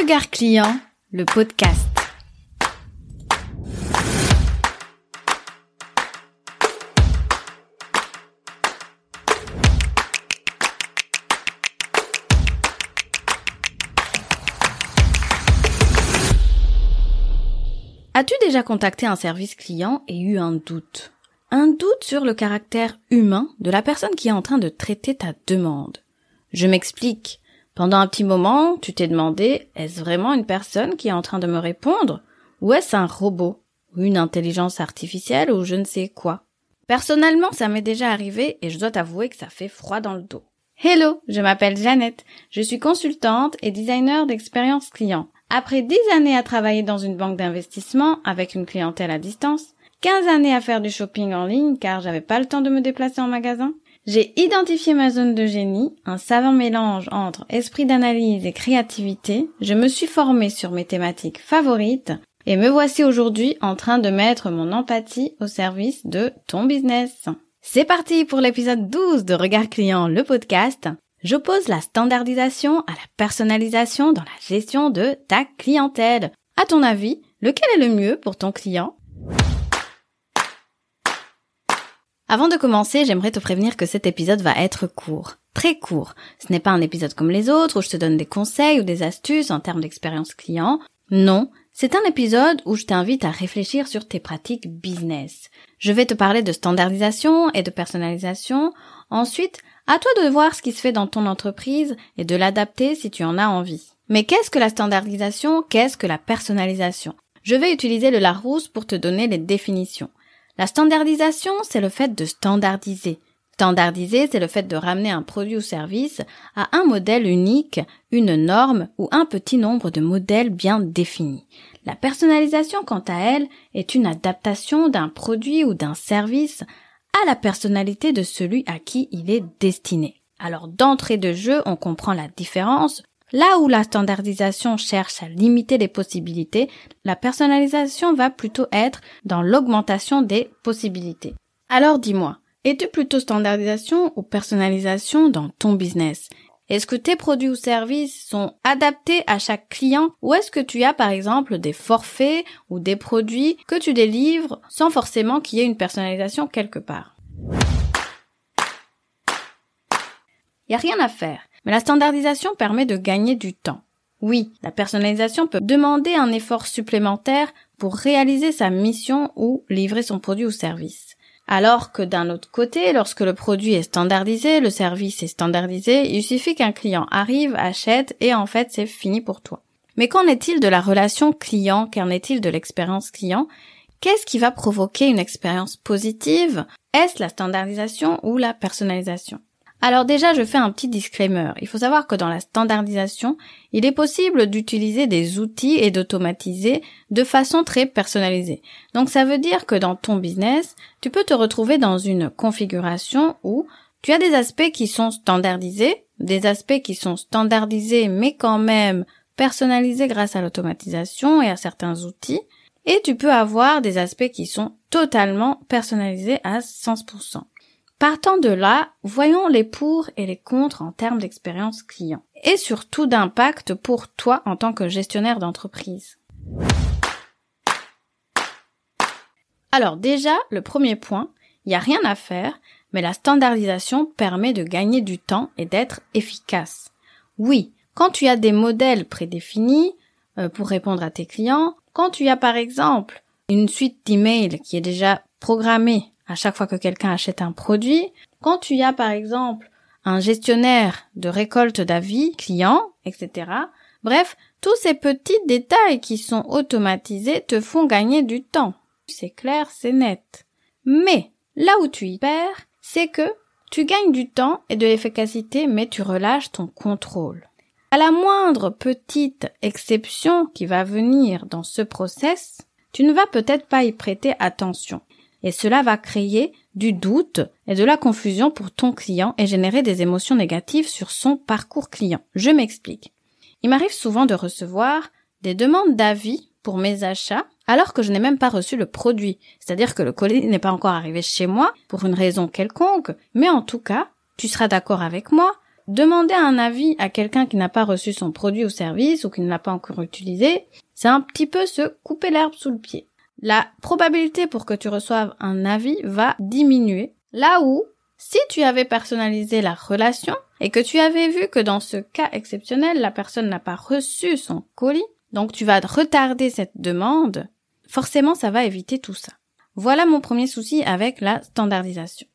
Regard client, le podcast. As-tu déjà contacté un service client et eu un doute? Un doute sur le caractère humain de la personne qui est en train de traiter ta demande. Je m'explique. Pendant un petit moment, tu t'es demandé, est-ce vraiment une personne qui est en train de me répondre Ou est-ce un robot Ou une intelligence artificielle ou je ne sais quoi? Personnellement, ça m'est déjà arrivé et je dois t'avouer que ça fait froid dans le dos. Hello, je m'appelle Jeannette. Je suis consultante et designer d'expérience client. Après 10 années à travailler dans une banque d'investissement avec une clientèle à distance, 15 années à faire du shopping en ligne car j'avais pas le temps de me déplacer en magasin, j'ai identifié ma zone de génie, un savant mélange entre esprit d'analyse et créativité, je me suis formée sur mes thématiques favorites et me voici aujourd'hui en train de mettre mon empathie au service de ton business. C'est parti pour l'épisode 12 de Regard Client, le podcast. J'oppose la standardisation à la personnalisation dans la gestion de ta clientèle. À ton avis, lequel est le mieux pour ton client? Avant de commencer, j'aimerais te prévenir que cet épisode va être court. Très court. Ce n'est pas un épisode comme les autres où je te donne des conseils ou des astuces en termes d'expérience client. Non, c'est un épisode où je t'invite à réfléchir sur tes pratiques business. Je vais te parler de standardisation et de personnalisation. Ensuite, à toi de voir ce qui se fait dans ton entreprise et de l'adapter si tu en as envie. Mais qu'est-ce que la standardisation? Qu'est-ce que la personnalisation? Je vais utiliser le Larousse pour te donner les définitions. La standardisation, c'est le fait de standardiser. Standardiser, c'est le fait de ramener un produit ou service à un modèle unique, une norme ou un petit nombre de modèles bien définis. La personnalisation, quant à elle, est une adaptation d'un produit ou d'un service à la personnalité de celui à qui il est destiné. Alors d'entrée de jeu, on comprend la différence. Là où la standardisation cherche à limiter les possibilités, la personnalisation va plutôt être dans l'augmentation des possibilités. Alors dis-moi, es-tu plutôt standardisation ou personnalisation dans ton business? Est-ce que tes produits ou services sont adaptés à chaque client? Ou est-ce que tu as par exemple des forfaits ou des produits que tu délivres sans forcément qu'il y ait une personnalisation quelque part? Il n'y a rien à faire, mais la standardisation permet de gagner du temps. Oui, la personnalisation peut demander un effort supplémentaire pour réaliser sa mission ou livrer son produit ou service. Alors que d'un autre côté, lorsque le produit est standardisé, le service est standardisé, il suffit qu'un client arrive, achète et en fait c'est fini pour toi. Mais qu'en est-il de la relation client Qu'en est-il de l'expérience client? Qu'est-ce qui va provoquer une expérience positive? Est-ce la standardisation ou la personnalisation? Alors déjà, je fais un petit disclaimer. Il faut savoir que dans la standardisation, il est possible d'utiliser des outils et d'automatiser de façon très personnalisée. Donc ça veut dire que dans ton business, tu peux te retrouver dans une configuration où tu as des aspects qui sont standardisés, des aspects qui sont standardisés mais quand même personnalisés grâce à l'automatisation et à certains outils, et tu peux avoir des aspects qui sont totalement personnalisés à 100%. Partant de là, voyons les pour et les contre en termes d'expérience client et surtout d'impact pour toi en tant que gestionnaire d'entreprise. Alors déjà, le premier point, il n'y a rien à faire, mais la standardisation permet de gagner du temps et d'être efficace. Oui, quand tu as des modèles prédéfinis euh, pour répondre à tes clients, quand tu as par exemple une suite d'emails qui est déjà programmée à chaque fois que quelqu'un achète un produit. Quand tu as par exemple un gestionnaire de récolte d'avis client, etc. Bref, tous ces petits détails qui sont automatisés te font gagner du temps. C'est clair, c'est net. Mais là où tu y perds, c'est que tu gagnes du temps et de l'efficacité, mais tu relâches ton contrôle. À la moindre petite exception qui va venir dans ce process, tu ne vas peut-être pas y prêter attention et cela va créer du doute et de la confusion pour ton client et générer des émotions négatives sur son parcours client. Je m'explique. Il m'arrive souvent de recevoir des demandes d'avis pour mes achats alors que je n'ai même pas reçu le produit. C'est-à-dire que le colis n'est pas encore arrivé chez moi pour une raison quelconque, mais en tout cas, tu seras d'accord avec moi. demander un avis à quelqu'un qui n'a pas reçu son produit ou service ou qui ne l'a pas encore utilisé, c'est un petit peu se couper l'herbe sous le pied. La probabilité pour que tu reçoives un avis va diminuer. Là où, si tu avais personnalisé la relation et que tu avais vu que dans ce cas exceptionnel, la personne n'a pas reçu son colis, donc tu vas retarder cette demande, forcément ça va éviter tout ça. Voilà mon premier souci avec la standardisation.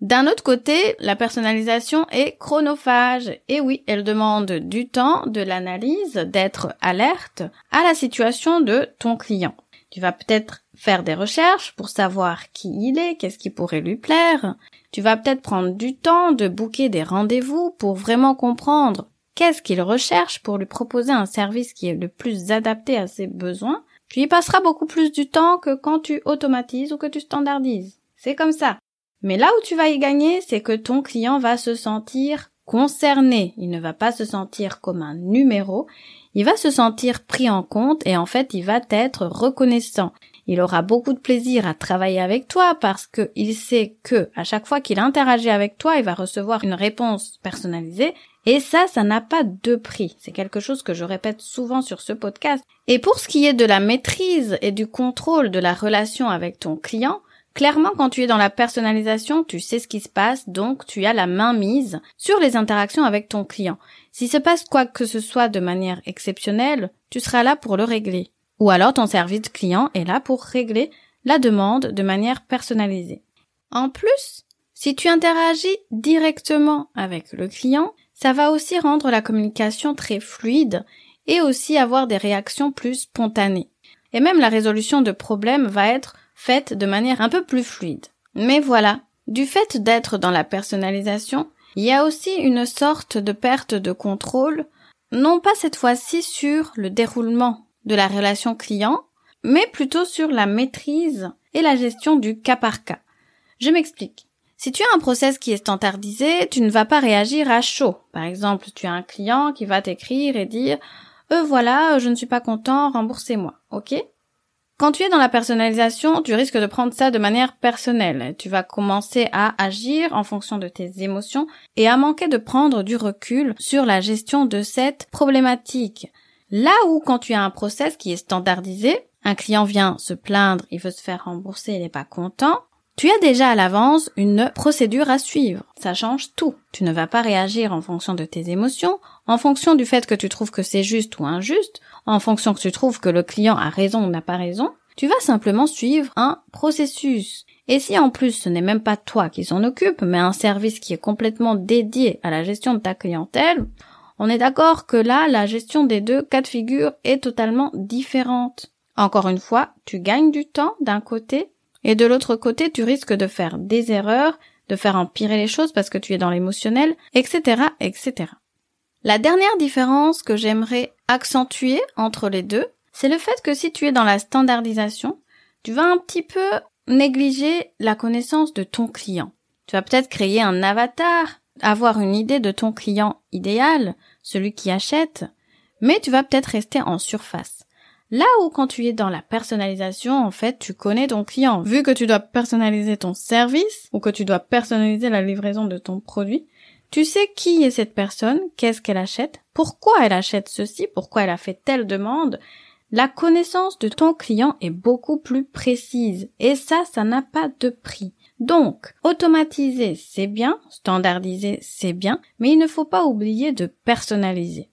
D'un autre côté, la personnalisation est chronophage. Et oui, elle demande du temps, de l'analyse, d'être alerte à la situation de ton client. Tu vas peut-être faire des recherches pour savoir qui il est, qu'est-ce qui pourrait lui plaire. Tu vas peut-être prendre du temps de booker des rendez-vous pour vraiment comprendre qu'est-ce qu'il recherche pour lui proposer un service qui est le plus adapté à ses besoins. Tu y passeras beaucoup plus du temps que quand tu automatises ou que tu standardises. C'est comme ça. Mais là où tu vas y gagner, c'est que ton client va se sentir concerné. Il ne va pas se sentir comme un numéro. Il va se sentir pris en compte et en fait, il va être reconnaissant. Il aura beaucoup de plaisir à travailler avec toi parce qu'il sait que à chaque fois qu'il interagit avec toi, il va recevoir une réponse personnalisée. Et ça, ça n'a pas de prix. C'est quelque chose que je répète souvent sur ce podcast. Et pour ce qui est de la maîtrise et du contrôle de la relation avec ton client, Clairement, quand tu es dans la personnalisation, tu sais ce qui se passe, donc tu as la main mise sur les interactions avec ton client. S'il se passe quoi que ce soit de manière exceptionnelle, tu seras là pour le régler. Ou alors ton service client est là pour régler la demande de manière personnalisée. En plus, si tu interagis directement avec le client, ça va aussi rendre la communication très fluide et aussi avoir des réactions plus spontanées. Et même la résolution de problèmes va être faite de manière un peu plus fluide. Mais voilà, du fait d'être dans la personnalisation, il y a aussi une sorte de perte de contrôle, non pas cette fois-ci sur le déroulement de la relation client, mais plutôt sur la maîtrise et la gestion du cas par cas. Je m'explique. Si tu as un process qui est standardisé, tu ne vas pas réagir à chaud. Par exemple, tu as un client qui va t'écrire et dire euh voilà, je ne suis pas content, remboursez-moi. OK? Quand tu es dans la personnalisation, tu risques de prendre ça de manière personnelle. Tu vas commencer à agir en fonction de tes émotions et à manquer de prendre du recul sur la gestion de cette problématique. Là où quand tu as un process qui est standardisé, un client vient se plaindre, il veut se faire rembourser, il n'est pas content, tu as déjà à l'avance une procédure à suivre. Ça change tout. Tu ne vas pas réagir en fonction de tes émotions, en fonction du fait que tu trouves que c'est juste ou injuste, en fonction que tu trouves que le client a raison ou n'a pas raison. Tu vas simplement suivre un processus. Et si en plus ce n'est même pas toi qui s'en occupe, mais un service qui est complètement dédié à la gestion de ta clientèle, on est d'accord que là, la gestion des deux cas de figure est totalement différente. Encore une fois, tu gagnes du temps d'un côté et de l'autre côté, tu risques de faire des erreurs, de faire empirer les choses parce que tu es dans l'émotionnel, etc., etc. La dernière différence que j'aimerais accentuer entre les deux, c'est le fait que si tu es dans la standardisation, tu vas un petit peu négliger la connaissance de ton client. Tu vas peut-être créer un avatar, avoir une idée de ton client idéal, celui qui achète, mais tu vas peut-être rester en surface. Là où quand tu es dans la personnalisation, en fait, tu connais ton client. Vu que tu dois personnaliser ton service ou que tu dois personnaliser la livraison de ton produit, tu sais qui est cette personne, qu'est-ce qu'elle achète, pourquoi elle achète ceci, pourquoi elle a fait telle demande. La connaissance de ton client est beaucoup plus précise et ça, ça n'a pas de prix. Donc, automatiser, c'est bien, standardiser, c'est bien, mais il ne faut pas oublier de personnaliser.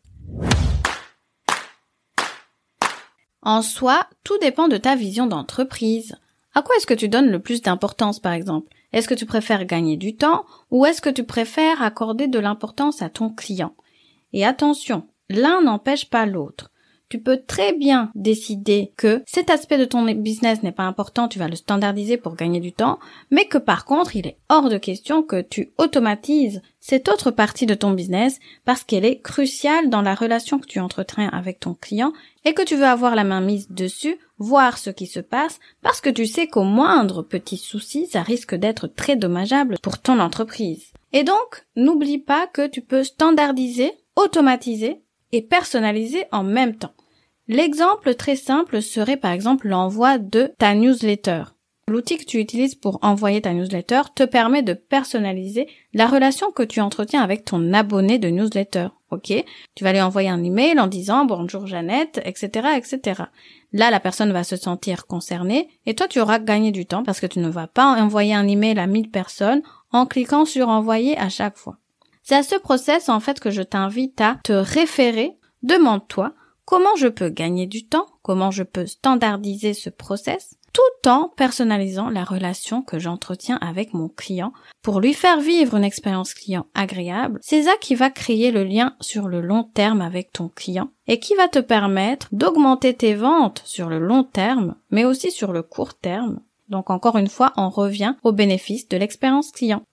En soi, tout dépend de ta vision d'entreprise. À quoi est-ce que tu donnes le plus d'importance, par exemple? Est-ce que tu préfères gagner du temps ou est-ce que tu préfères accorder de l'importance à ton client? Et attention, l'un n'empêche pas l'autre tu peux très bien décider que cet aspect de ton business n'est pas important, tu vas le standardiser pour gagner du temps, mais que par contre, il est hors de question que tu automatises cette autre partie de ton business parce qu'elle est cruciale dans la relation que tu entretiens avec ton client et que tu veux avoir la main mise dessus, voir ce qui se passe parce que tu sais qu'au moindre petit souci, ça risque d'être très dommageable pour ton entreprise. Et donc, n'oublie pas que tu peux standardiser, automatiser et personnaliser en même temps. L'exemple très simple serait par exemple l'envoi de ta newsletter. L'outil que tu utilises pour envoyer ta newsletter te permet de personnaliser la relation que tu entretiens avec ton abonné de newsletter. Ok? Tu vas lui envoyer un email en disant bonjour Jeannette, etc., etc. Là, la personne va se sentir concernée et toi, tu auras gagné du temps parce que tu ne vas pas envoyer un email à 1000 personnes en cliquant sur envoyer à chaque fois. C'est à ce process, en fait, que je t'invite à te référer. Demande-toi comment je peux gagner du temps, comment je peux standardiser ce process, tout en personnalisant la relation que j'entretiens avec mon client pour lui faire vivre une expérience client agréable. C'est ça qui va créer le lien sur le long terme avec ton client et qui va te permettre d'augmenter tes ventes sur le long terme, mais aussi sur le court terme. Donc encore une fois, on revient au bénéfice de l'expérience client.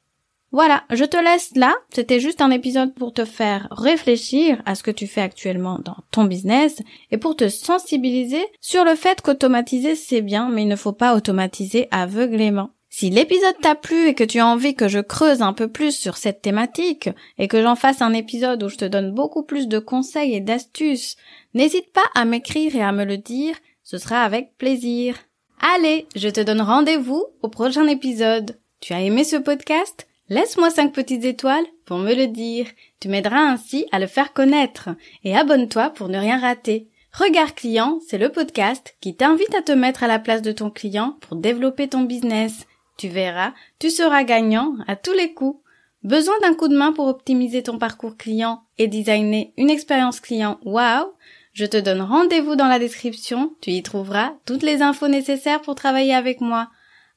Voilà, je te laisse là. C'était juste un épisode pour te faire réfléchir à ce que tu fais actuellement dans ton business et pour te sensibiliser sur le fait qu'automatiser c'est bien, mais il ne faut pas automatiser aveuglément. Si l'épisode t'a plu et que tu as envie que je creuse un peu plus sur cette thématique et que j'en fasse un épisode où je te donne beaucoup plus de conseils et d'astuces, n'hésite pas à m'écrire et à me le dire, ce sera avec plaisir. Allez, je te donne rendez-vous au prochain épisode. Tu as aimé ce podcast? Laisse-moi 5 petites étoiles pour me le dire. Tu m'aideras ainsi à le faire connaître. Et abonne-toi pour ne rien rater. Regard client, c'est le podcast qui t'invite à te mettre à la place de ton client pour développer ton business. Tu verras, tu seras gagnant à tous les coups. Besoin d'un coup de main pour optimiser ton parcours client et designer une expérience client? Wow? Je te donne rendez-vous dans la description, tu y trouveras toutes les infos nécessaires pour travailler avec moi.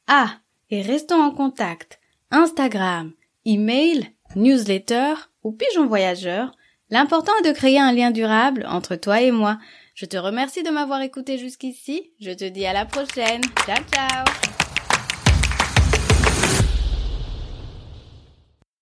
Ah, et restons en contact. Instagram, email, newsletter ou pigeon voyageur, l'important est de créer un lien durable entre toi et moi. Je te remercie de m'avoir écouté jusqu'ici. Je te dis à la prochaine. Ciao ciao